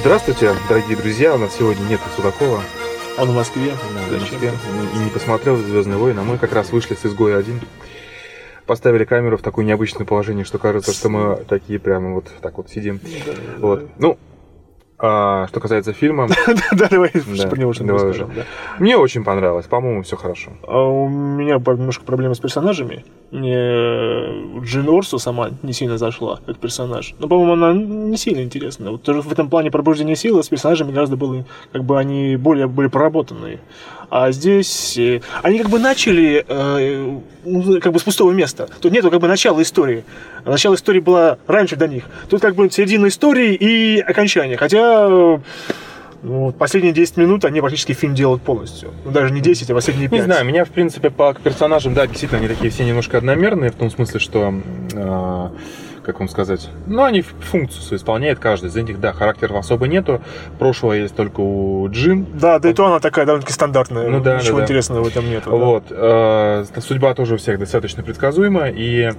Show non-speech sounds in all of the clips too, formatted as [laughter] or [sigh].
Здравствуйте, дорогие друзья. У нас сегодня нет Судакова. Он в Москве. Да, в Москве. И не посмотрел «Звездные войны». А мы как раз вышли с «Изгоя 1». Поставили камеру в такое необычное положение, что кажется, что мы такие прямо вот так вот сидим. Вот. Ну, а, что касается фильма... [laughs] Да, давай про него что-нибудь. Мне очень понравилось, по-моему, все хорошо. А у меня немножко проблемы с персонажами. Джин Орсу сама не сильно зашла, как персонаж. Но, по-моему, она не сильно интересна. Вот в этом плане пробуждения силы с персонажами гораздо было, как бы они более были проработанные. А здесь э, они как бы начали э, как бы с пустого места. Тут нету как бы начала истории. Начало истории было раньше до них. Тут как бы середина истории и окончание. Хотя ну, последние 10 минут они практически фильм делают полностью. Ну, даже не 10, а последние 5. Не знаю, меня, в принципе, по персонажам, да, действительно, они такие все немножко одномерные, в том смысле, что... Э, как вам сказать, ну, они функцию свою исполняют каждый из них, да, характеров особо нету, прошлого есть только у Джин. Да, да и то она такая довольно-таки стандартная, ну, да, ничего да, интересного да. в этом нет. Вот, да. э, судьба тоже у всех достаточно предсказуема, и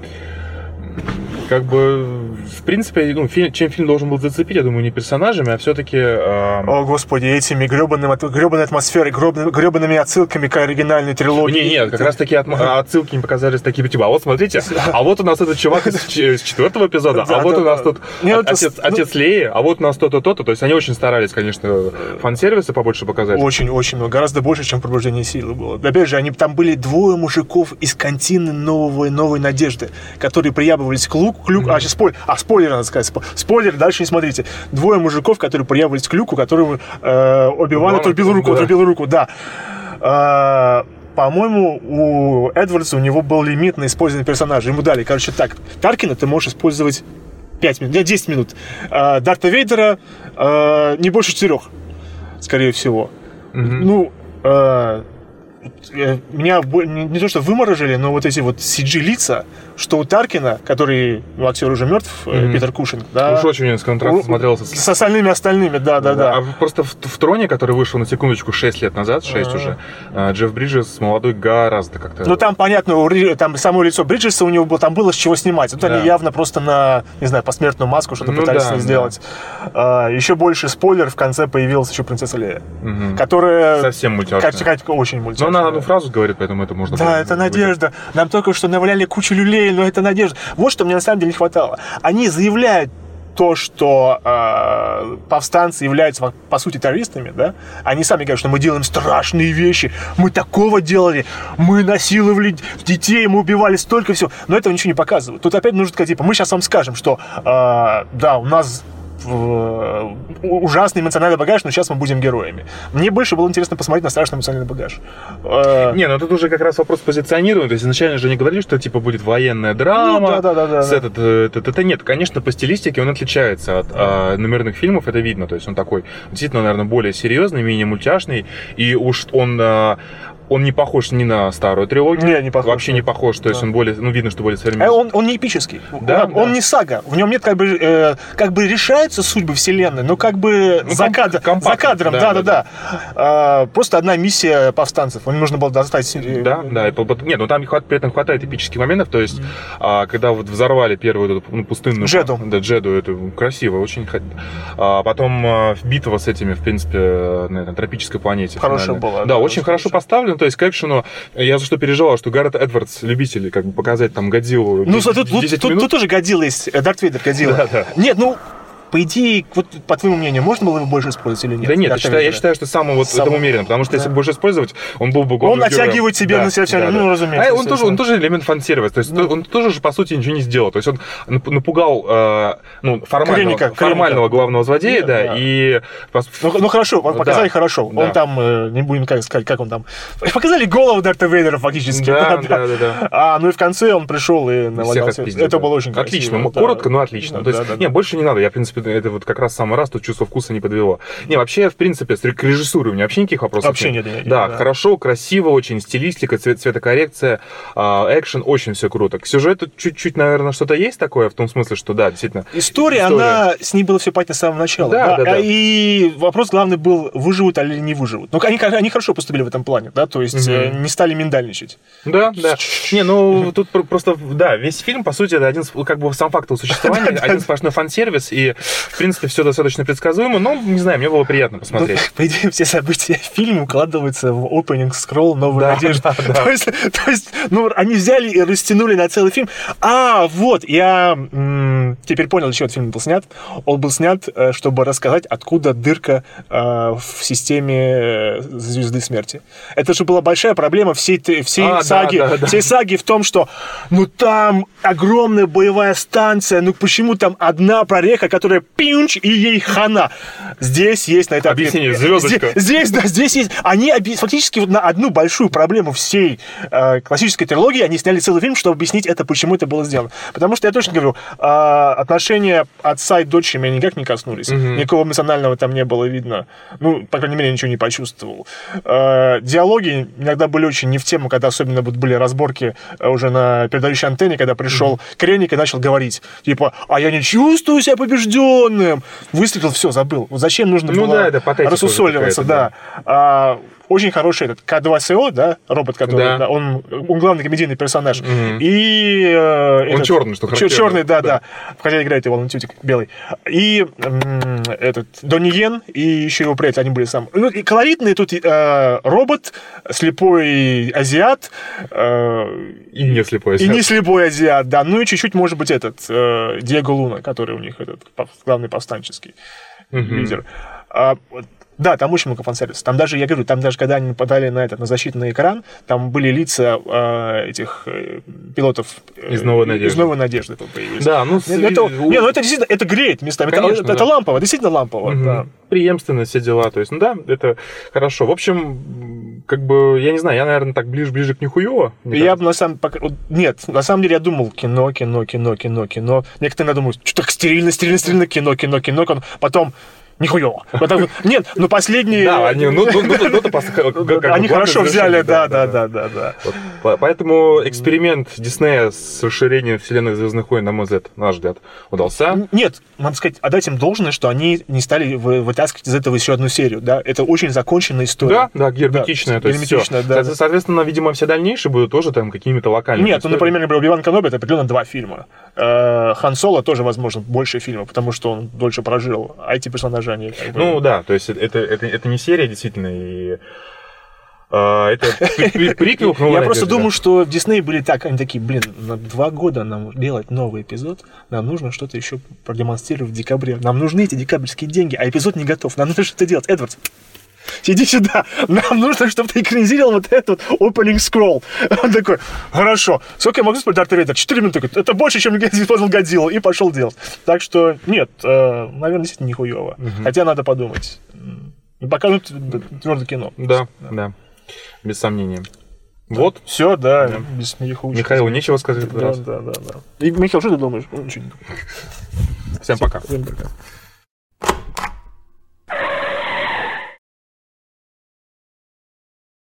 как бы, в принципе, ну, фильм, чем фильм должен был зацепить, я думаю, не персонажами, а все-таки... Э... О, господи, этими гребаными, гребаной атмосферой, гребаными отсылками к оригинальной трилогии. Не, нет, как раз таки от, отсылки не показались такие, типа, а вот смотрите, [laughs] а вот у нас этот чувак из, четвертого эпизода, а вот у нас тут отец, ну, отец Леи, а вот у нас то-то, то-то. То есть они очень старались, конечно, фан-сервисы побольше показать. Очень-очень много, гораздо больше, чем пробуждение силы было. Опять же, они там были двое мужиков из контины новой, новой надежды, которые приябывались к луку, клюк, mm-hmm. а, сейчас спойлер, а, спойлер надо сказать, спойлер, дальше не смотрите. Двое мужиков, которые приявились к люку, которому э, Оби-Ван отрубил руку, да. отрубил руку, да. Э, по-моему, у Эдвардса у него был лимит на использование персонажа. Ему дали, короче, так, Таркина ты можешь использовать 5 минут, 10 минут. Э, Дарта Вейдера э, не больше 4, скорее всего. Mm-hmm. Ну, э, Э, меня не то что выморожили, но вот эти вот CG-лица, что у Таркина, который, ну, актер уже мертв, mm-hmm. Питер Кушинг, да. Уж очень с контракт смотрелся. С... остальными остальными, да, да, да. А просто в, в Троне, который вышел на секундочку 6 лет назад, 6 А-а-а. уже, а, Джефф Бриджес молодой гораздо как-то... Ну, там, понятно, там само лицо Бриджеса у него было, там было с чего снимать. Тут да. они явно просто на, не знаю, посмертную маску что-то ну, пытались да, сделать. Да. А, еще больше спойлер, в конце появилась еще принцесса Лея, угу. которая... Совсем мультяшная. Как, как, очень мультяшная. Она одну фразу говорит, поэтому это можно... Да, это надежда. Нам только что наваляли кучу люлей, но это надежда. Вот что мне на самом деле не хватало. Они заявляют то, что э, повстанцы являются, по сути, террористами, да, они сами говорят, что мы делаем страшные вещи, мы такого делали, мы насиловали детей, мы убивали столько всего, но этого ничего не показывают. Тут опять нужно сказать, типа, мы сейчас вам скажем, что, э, да, у нас Э, ужасный эмоциональный багаж, но сейчас мы будем героями. Мне больше было интересно посмотреть на страшный эмоциональный багаж. Э, Не, ну тут уже как раз вопрос позиционирования. То есть изначально же не говорили, что типа будет военная драма. Ну, да, да, да, да, этот, э, этот, это нет. Конечно, по стилистике он отличается от а, номерных фильмов, это видно. То есть он такой, действительно, наверное, более серьезный, менее мультяшный. И уж он а, он не похож ни на старую трилогию. Не, не похож. Вообще не похож. То есть он более, ну, видно, что более современный. Он, он не эпический. Да, он, да. он не сага. В нем нет как бы, э, как бы решаются судьбы вселенной, но как бы ну, за, кадр, за кадром, да, да, да. да. А, просто одна миссия повстанцев. Им нужно было достать... Да, да. Нет, ну там при этом хватает эпических моментов. То есть, а, когда вот взорвали первую эту, ну, пустынную... Джеду. Да, Джеду. Это красиво, очень... А, потом а, битва с этими, в принципе, на этой тропической планете. Хорошая была. Да, да очень хорошо поставлен то есть к экшену я за что переживал, что Гаррет Эдвардс, любители, как бы показать там Годзиллу Ну, 10, тут, 10 тут, тут, тут тоже Годзилла есть, э, Дарт Вейдер Годзилла. Да, да. Нет, ну, по идее, вот по твоему мнению, можно было его больше использовать или нет? Да нет, я считаю, я считаю, что самый вот самый... умеренно, потому что да. если больше использовать, он был бы Он натягивает себе да, на себя, да, ну, да. разумеется. А он тоже, он тоже элемент фан-сервиса, то есть ну. он тоже же, по сути, ничего не сделал. То есть он напугал э, ну, формального, Клиника, формального клиника. главного злодея, да, да, и... Ну, ну хорошо, показали да, хорошо. Да. Он там, э, не будем как сказать, как он там... Показали голову Дарта Вейдера фактически. Да, да, да. да, А, ну и в конце он пришел и навалил. Это было очень красиво. Отлично, коротко, но отлично. То есть, не, больше не надо. Я, в принципе, это вот как раз самый раз тут чувство вкуса не подвело. Не, вообще, в принципе, к режиссуре у меня вообще никаких вопросов вообще нет. нет, да, да, хорошо, красиво, очень стилистика, цвет, цветокоррекция, э, экшен, очень все круто. К сюжету чуть-чуть, наверное, что-то есть такое, в том смысле, что да, действительно. История, история. она, с ней было все понятно с самого начала. Да, да, да, да. И вопрос главный был, выживут или не выживут. Ну, они, они хорошо поступили в этом плане, да, то есть угу. не стали миндальничать. Да, да. Не, ну, тут просто, да, весь фильм, по сути, это один, как бы сам факт его существования, [laughs] один сплошной фан-сервис, и в принципе, все достаточно предсказуемо, но, не знаю, мне было приятно посмотреть. Ну, [laughs] по идее, все события фильма укладываются в opening scroll «Новая да, надежда». [laughs] Да, да. То, есть, то есть, ну, они взяли и растянули на целый фильм. А, вот, я теперь понял, для чего этот фильм был снят. Он был снят, э, чтобы рассказать, откуда дырка э, в системе э, Звезды Смерти. Это же была большая проблема всей, всей а, саги. Да, да, да. Всей саги в том, что, ну, там огромная боевая станция, ну, почему там одна прореха, которая пинч, и ей хана. Здесь есть на это объяснение. Звездочка. Здесь, здесь, да, здесь есть. Они фактически вот на одну большую проблему всей э, классической трилогии они сняли целый фильм, чтобы объяснить это, почему это было сделано. Потому что я точно говорю, э, отношения отца и дочери меня никак не коснулись. Угу. Никакого эмоционального там не было видно. Ну, по крайней мере, ничего не почувствовал. Э, диалоги иногда были очень не в тему, когда особенно вот были разборки э, уже на передающей антенне, когда пришел угу. Креник и начал говорить, типа, а я не чувствую себя побежденным. Выстрелил, все, забыл. Вот зачем нужно ну, было да, это рассусоливаться, да. да. А, очень хороший этот К2СО, да, робот, который, да. Да, он, он главный комедийный персонаж. Угу. И... Э, он этот, черный, что характерно. Черный, да, да, да. Хотя играет его Лантютик белый. И э, этот Донни Йен и еще его приятель, они были сам. Ну, и колоритный тут э, робот, слепой азиат. Э, и не слепой азиат. И не слепой азиат, да. Ну и чуть-чуть, может быть, этот э, Диего Луна, который у них этот главный повстанческий угу. лидер. А, да, там очень много фан-сервиса. Там даже, я говорю, там даже когда они подали на этот, на защитный экран, там были лица э, этих э, пилотов э, из «Новой надежды». Из «Новой надежды» появились. Да, ну... Это, не, ну это действительно, это греет местами. Конечно, это, да. это лампово, действительно лампово, угу. да. Преемственность, все дела. То есть, ну да, это хорошо. В общем, как бы, я не знаю, я, наверное, так ближе-ближе к нихуево. Я бы на самом. Нет, на самом деле я думал кино, кино, кино, кино, кино. Некоторые думают, что так стерильно, стерильно, стерильно, кино, кино, кино. Потом нихуево. Нет, ну последние... Да, они, ну, ну, ну, ну, они хорошо взяли, да, да, да, да, да. Поэтому эксперимент Диснея с расширением вселенной Звездных войн, на мой взгляд, наш взгляд, удался. Нет, надо сказать, отдать им должное, что они не стали вытаскивать из этого еще одну серию, да, это очень законченная история. Да, да, герметичная, то есть герметичная, да. Соответственно, видимо, все дальнейшие будут тоже там какими-то локальными. Нет, ну, например, Оби-Ван Кеноби это определенно два фильма. Э, Хан Соло тоже, возможно, больше фильма, потому что он дольше прожил, а эти персонажи, они как бы... Ну да, то есть это, это, это не серия, действительно, и а, это [laughs] приквел Я просто думаю, что Дисней были так, они такие, блин, на два года нам делать новый эпизод, нам нужно что-то еще продемонстрировать в декабре. Нам нужны эти декабрьские деньги, а эпизод не готов. Нам нужно что-то делать. Эдвардс, Сиди сюда, нам нужно, чтобы ты экранизировал вот этот opening scroll. Он такой, хорошо, сколько я могу спать Дарт Вейдер? Четыре минуты. Это больше, чем я [laughs] использовал Годзиллу. И пошел делать. Так что, нет, э, наверное, действительно нихуево. Угу. Хотя надо подумать. Пока ну, твердое кино. Да, да, да, без сомнения. Вот. Все, да, да. без Михаила. Михаилу нечего сказать. Да, да, да, да. И, Михаил, что ты думаешь? Всем пока. Всем пока.